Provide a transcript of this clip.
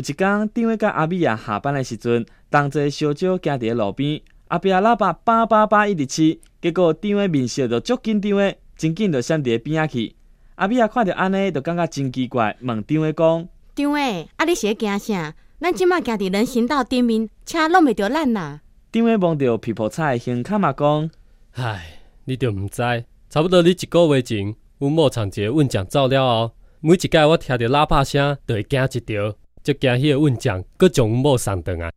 一天，张伟甲阿美啊下班的时阵，同齐小酒行伫路边，阿伯喇叭叭叭叭一直试，结果张伟面色就足紧张的，真紧就闪伫边仔去。阿美啊看到安尼，就感觉真奇怪，问张伟讲：张伟，啊你是咧惊啥？咱即马行伫人行道顶面，车弄袂着咱啦。张伟望着皮婆菜胸卡嘛讲：唉，你着毋知，差不多你一个月前，阮某长一个运奖走了后，每一届我听着喇叭声，就会惊一条，就惊迄个问奖，各种无上当啊。